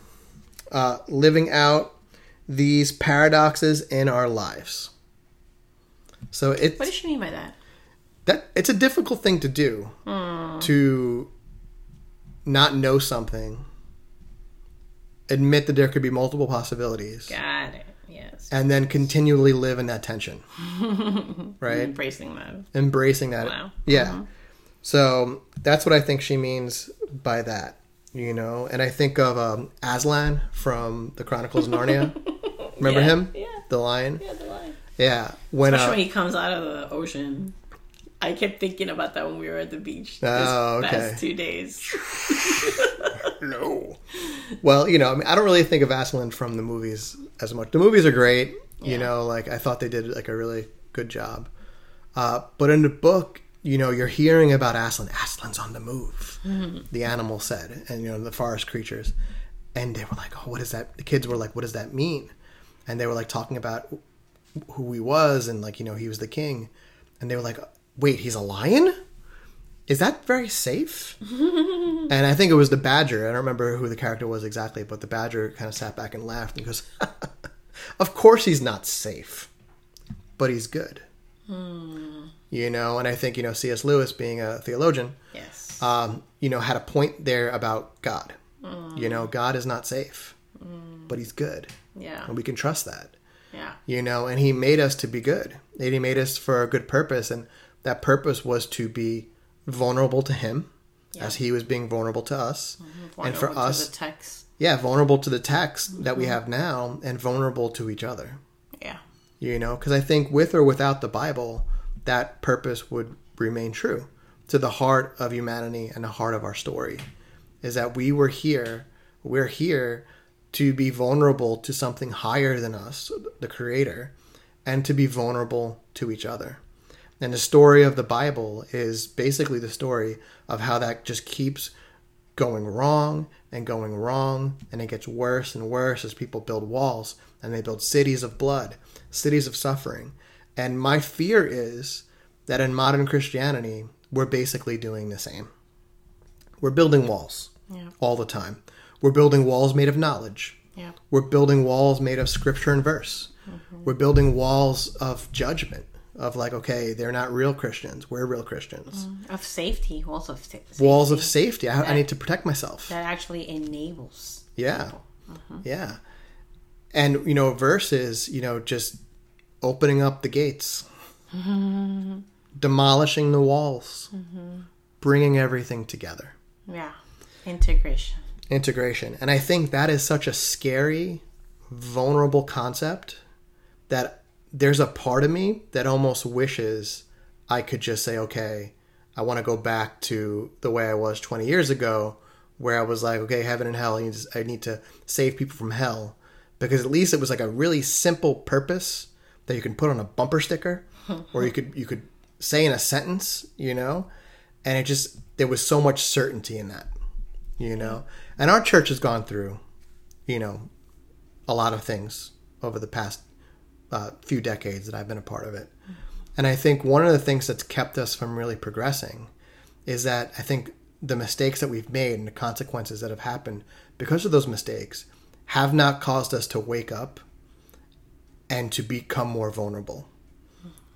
Uh, living out these paradoxes in our lives. So it. What does she mean by that? That it's a difficult thing to do to not know something, admit that there could be multiple possibilities, Got it. Yes. and then continually live in that tension. right? Embracing that. Embracing that. Wow. Yeah. So that's what I think she means by that, you know? And I think of um, Aslan from the Chronicles of Narnia. Remember Yeah, him? yeah. The lion? Yeah, the line. Yeah. When Especially uh, when he comes out of the ocean. I kept thinking about that when we were at the beach Oh, this okay. past two days. no. Well, you know, I mean, I don't really think of Aslan from the movies as much. The movies are great. You know, like I thought they did like a really good job. Uh, but in the book, you know, you're hearing about Aslan. Aslan's on the move. The animal said, and you know, the forest creatures, and they were like, "Oh, what is that?" The kids were like, "What does that mean?" And they were like talking about who he was, and like you know, he was the king, and they were like, "Wait, he's a lion." Is that very safe? And I think it was the Badger. I don't remember who the character was exactly, but the Badger kind of sat back and laughed and goes, Of course he's not safe, but he's good. Hmm. You know, and I think, you know, C.S. Lewis, being a theologian, Yes. um, you know, had a point there about God. You know, hmm. God is not safe, hmm. but he's good. yeah. And we can trust that Yeah. you know and he made us to be good and he made us for a good purpose and that purpose was to be vulnerable to him as he was being vulnerable to us. Mm-hmm. And for to us the text. yeah vulnerable to the text that we mm-hmm. have now and vulnerable to each other. Yeah. you know because i think with or without the bible that purpose would remain true to the heart of humanity and the heart of our story is that we were here we're here to be vulnerable to something higher than us the creator and to be vulnerable to each other and the story of the bible is basically the story of how that just keeps going wrong and going wrong and it gets worse and worse as people build walls and they build cities of blood cities of suffering. And my fear is that in modern christianity we're basically doing the same. We're building walls Yeah. all the time. We're building walls made of knowledge. Yeah. we're building walls made of scripture and verse. Mm-hmm. We're building walls of judgment of like okay they're not real christians we're real christians mm, Of safety. Walls of sa- safety. walls of safety I, I need to protect myself that actually enables. Yeah. people. Mm-hmm. Yeah. And, you know, versus, you know, just opening up the gates, demolishing the walls, mm-hmm. bringing everything together, Yeah. Integration. integration. And I think that is such a scary, vulnerable concept that there's a part of me that almost wishes I could just say, okay, I want to go back to the way I was 20 years ago, where I was like, okay, heaven and hell, I need to, I need to save people from hell. Because at least it was like a really simple purpose that you can put on a bumper sticker or you could you could say in a sentence, you know? And it just there was so much certainty in that, you know? And our church has gone through, you know, a lot of things over the past uh, few decades that I've been a part of it. And I think one of the things that's kept us from really progressing is that I think the mistakes that we've made and the consequences that have happened because of those mistakes have not caused us to wake up and to become more vulnerable.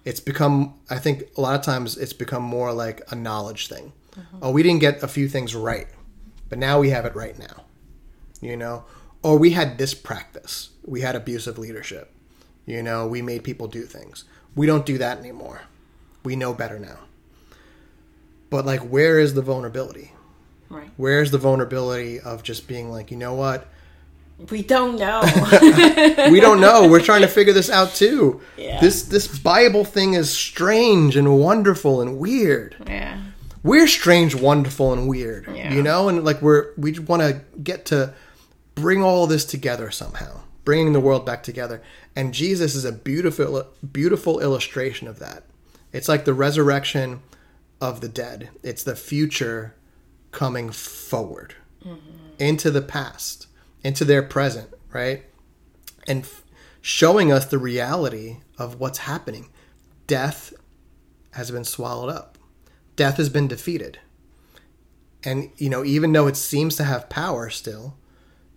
It's become, I think, a lot of times it's become more like a knowledge thing. Oh, we didn't get a few things right, but now we have it right now. You know, or we had this practice. We had abusive leadership. You know, we made people do things. We don't do that anymore. We know better now. But like, where is the vulnerability? Right. Where's the vulnerability of just being like, you know what? We don't know. We don't know. We're trying to figure this out too. Yeah. This this Bible thing is strange and wonderful and weird. yeah. We're strange, wonderful, and weird. Yeah. You know, and like we're we want to get to bring all this together somehow, bringing the world back together. And Jesus is a beautiful beautiful illustration of that. It's like the resurrection of the dead. It's the future coming forward mm-hmm. into the past, into their present, right? And f- showing us the reality of what's happening. Death has been swallowed up. Death has been defeated. And you know, even though it seems to have power still,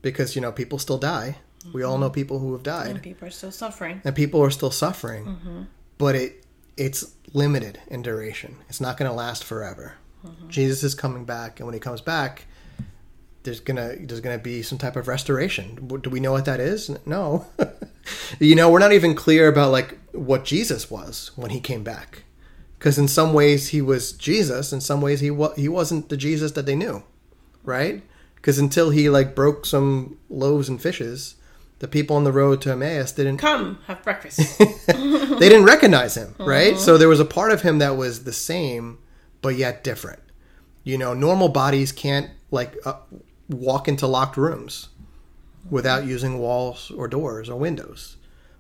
because you know, people still die. We all know people who have died. And people are still suffering. and people are still suffering. Mm-hmm. But it it's limited in duration. It's not going to last forever. Mm-hmm. Jesus is coming back and when he comes back there's gonna there's gonna be some type of restoration. Do we know what that is? No. You know we're not even clear about like what jesus was when he came back. Because in some ways he was jesus in some ways he wa- he wasn't the jesus that they knew right? Because until he like broke some loaves and fishes the people on the road to Emmaus didn't Come, have breakfast. they didn't recognize him, right? So there was a part of him that was the same but yet different. You know, normal bodies can't like uh, walk into locked rooms without using walls or doors or windows.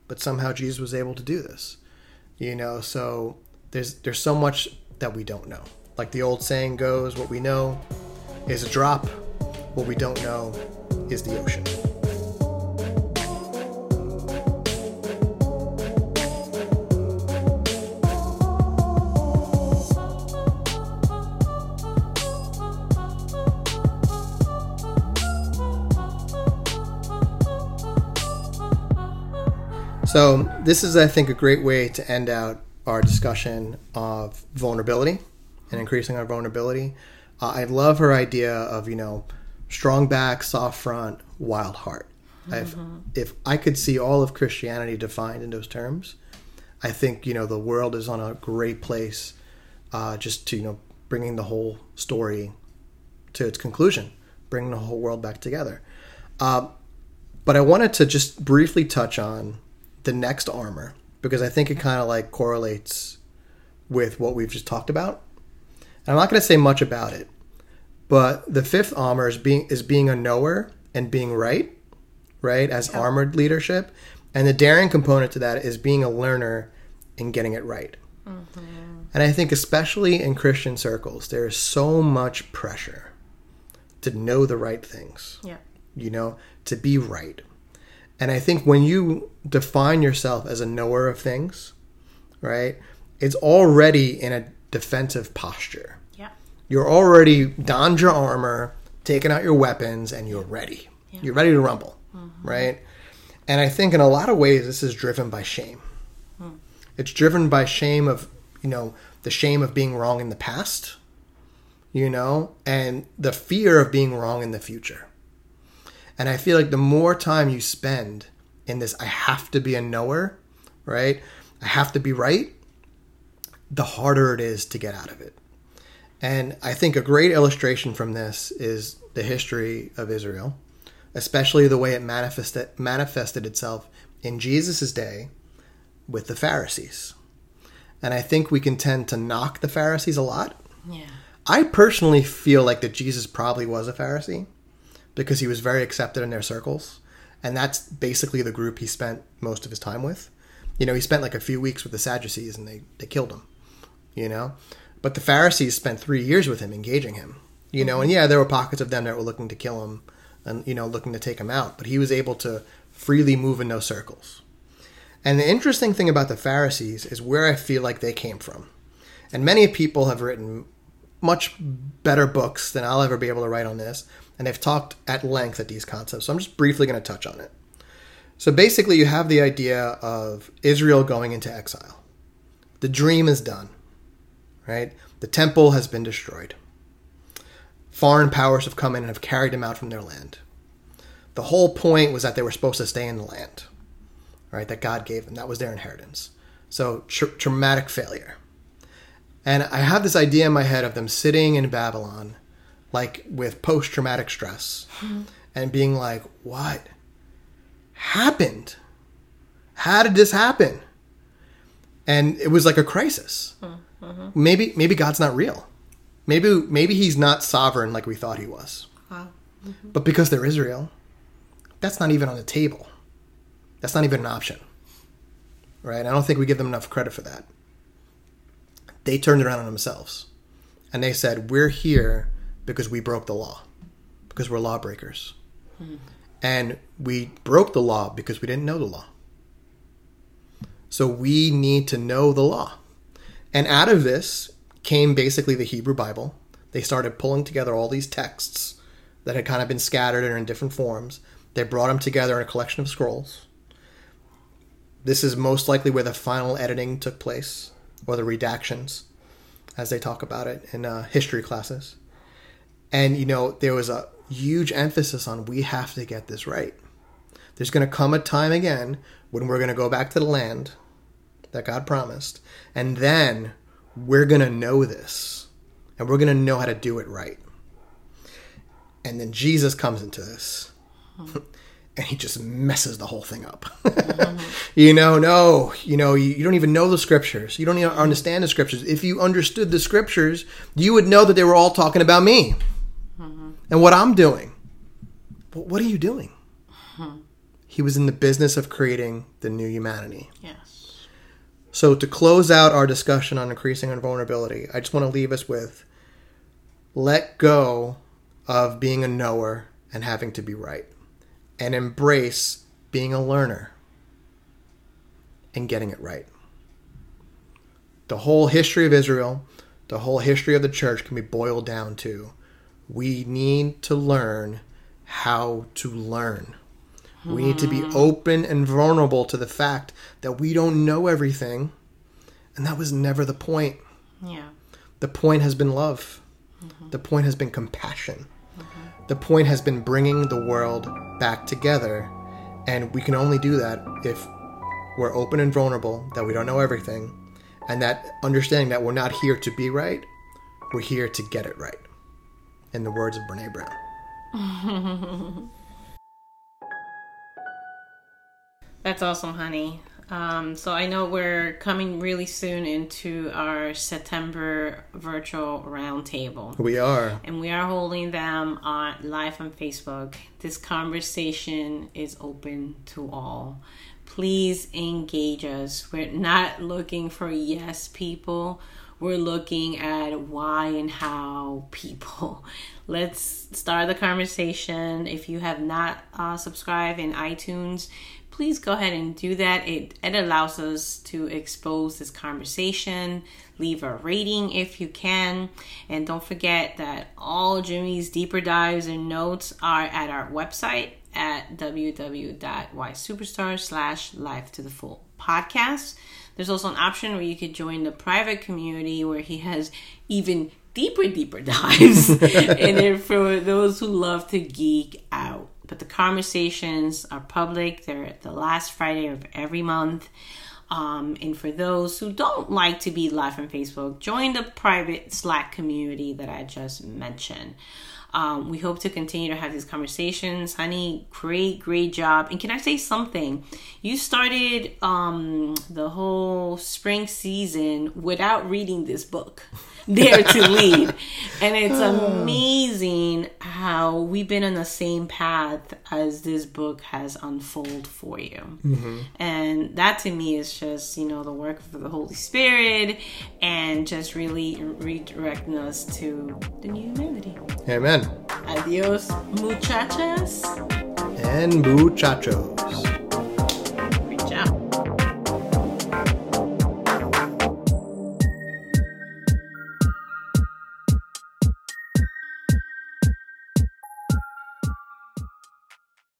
But somehow Jesus was able to do this. You know, so there's there's so much that we don't know. Like the old saying goes, what we know is a drop, what we don't know is the ocean. So, this is, I think, a great way to end out our discussion of vulnerability and increasing our vulnerability. Uh, I love her idea of, you know, strong back, soft front, wild heart. If, if I could see all of Christianity defined in those terms, I think, you know, the world is on a great place uh, just to, you know, bringing the whole story to its conclusion, bringing the whole world back together. Uh, but I wanted to just briefly touch on the next armor because I think it kind of like correlates with what we've just talked about. And I'm not going to say much about it, but the fifth armor is being is being a knower and being right, right as armored leadership, and the daring component to that is being a learner and getting it right. Mm-hmm. And I think especially in Christian circles, there is so much pressure to know the right things yeah. you know, to be right. And I think when you define yourself as a knower of things, right, it's already in a defensive posture. Yeah. You're already donned your armor, taken out your weapons, and you're ready. Yeah. You're ready to rumble, mm-hmm. right? And I think in a lot of ways, this is driven by shame. Hmm. It's driven by shame of, you know, the shame of being wrong in the past, you know, and the fear of being wrong in the future. And I feel like the more time you spend in this, I have to be a knower, right? I have to be right, the harder it is to get out of it. And I think a great illustration from this is the history of Israel, especially the way it manifested, manifested itself in Jesus' day with the Pharisees. And I think we can tend to knock the Pharisees a lot. Yeah. I personally feel like that Jesus probably was a Pharisee because he was very accepted in their circles. And that's basically the group he spent most of his time with. You know, he spent like a few weeks with the Sadducees and they, they killed him, you know? But the Pharisees spent three years with him, engaging him, you know? And yeah, there were pockets of them that were looking to kill him and, you know, looking to take him out. But he was able to freely move in those circles. And the interesting thing about the Pharisees is where I feel like they came from. And many people have written much better books than I'll ever be able to write on this, and they've talked at length at these concepts. So I'm just briefly going to touch on it. So basically, you have the idea of Israel going into exile. The dream is done, right? The temple has been destroyed. Foreign powers have come in and have carried them out from their land. The whole point was that they were supposed to stay in the land, right? That God gave them. That was their inheritance. So tr- traumatic failure. And I have this idea in my head of them sitting in Babylon, like with post traumatic stress, mm-hmm. and being like, what happened? How did this happen? And it was like a crisis. Mm-hmm. Maybe maybe God's not real. Maybe maybe he's not sovereign like we thought he was. Wow. Mm-hmm. But because they're Israel, that's not even on the table. That's not even an option. Right? I don't think we give them enough credit for that. They turned around on themselves. And they said, We're here because we broke the law, because we're lawbreakers. Hmm. And we broke the law because we didn't know the law. So we need to know the law. And out of this came basically the Hebrew Bible. They started pulling together all these texts that had kind of been scattered or in different forms. They brought them together in a collection of scrolls. This is most likely where the final editing took place, or the redactions, as they talk about it in uh, history classes. And, you know, there was a huge emphasis on we have to get this right. There's going to come a time again when we're going to go back to the land that God promised, and then we're going to know this, and we're going to know how to do it right. And then Jesus comes into this. And he just messes the whole thing up. you know, no, you know, you, you, don't even know the scriptures. You don't even understand the scriptures. If you understood the scriptures, you would know that they were all talking about me mm-hmm. and what I'm doing. But what are you doing? Mm-hmm. He was in the business of creating the new humanity. Yes. So to close out our discussion on increasing our vulnerability, I just want to leave us with let go of being a knower and having to be right and embrace being a learner and getting it right. The whole history of Israel, the whole history of the church can be boiled down to we need to learn how to learn. We need to be hmm. open and vulnerable to the fact that we don't know everything. And that was never the point. Yeah. The point has been love. Mm-hmm. The point has been compassion. The point has been bringing the world back together. And we can only do that if we're open and vulnerable, that we don't know everything, and that understanding that we're not here to be right, we're here to get it right. In the words of Brene Brown. That's awesome, honey. Um, so I know we're coming really soon into our September virtual roundtable. We are, and we are holding them on live on Facebook. This conversation is open to all. Please engage us. We're not looking for yes people. We're looking at why and how people. Let's start the conversation. If you have not uh, subscribed in iTunes, please go ahead and do that. It, it allows us to expose this conversation. Leave a rating if you can. And don't forget that all Jimmy's deeper dives and notes are at our website at www.ysuperstar slash life to the full podcast. There's also an option where you could join the private community where he has even deeper, deeper dives. then for those who love to geek out but the conversations are public. They're the last Friday of every month. Um, and for those who don't like to be live on Facebook, join the private Slack community that I just mentioned. Um, we hope to continue to have these conversations. Honey, great, great job. And can I say something? You started um, the whole spring season without reading this book, Dare to Lead. And it's amazing how we've been on the same path as this book has unfolded for you. Mm-hmm. And that to me is just, you know, the work of the Holy Spirit and just really redirecting us to the new humanity. Amen. Adios, muchachas. And muchachos.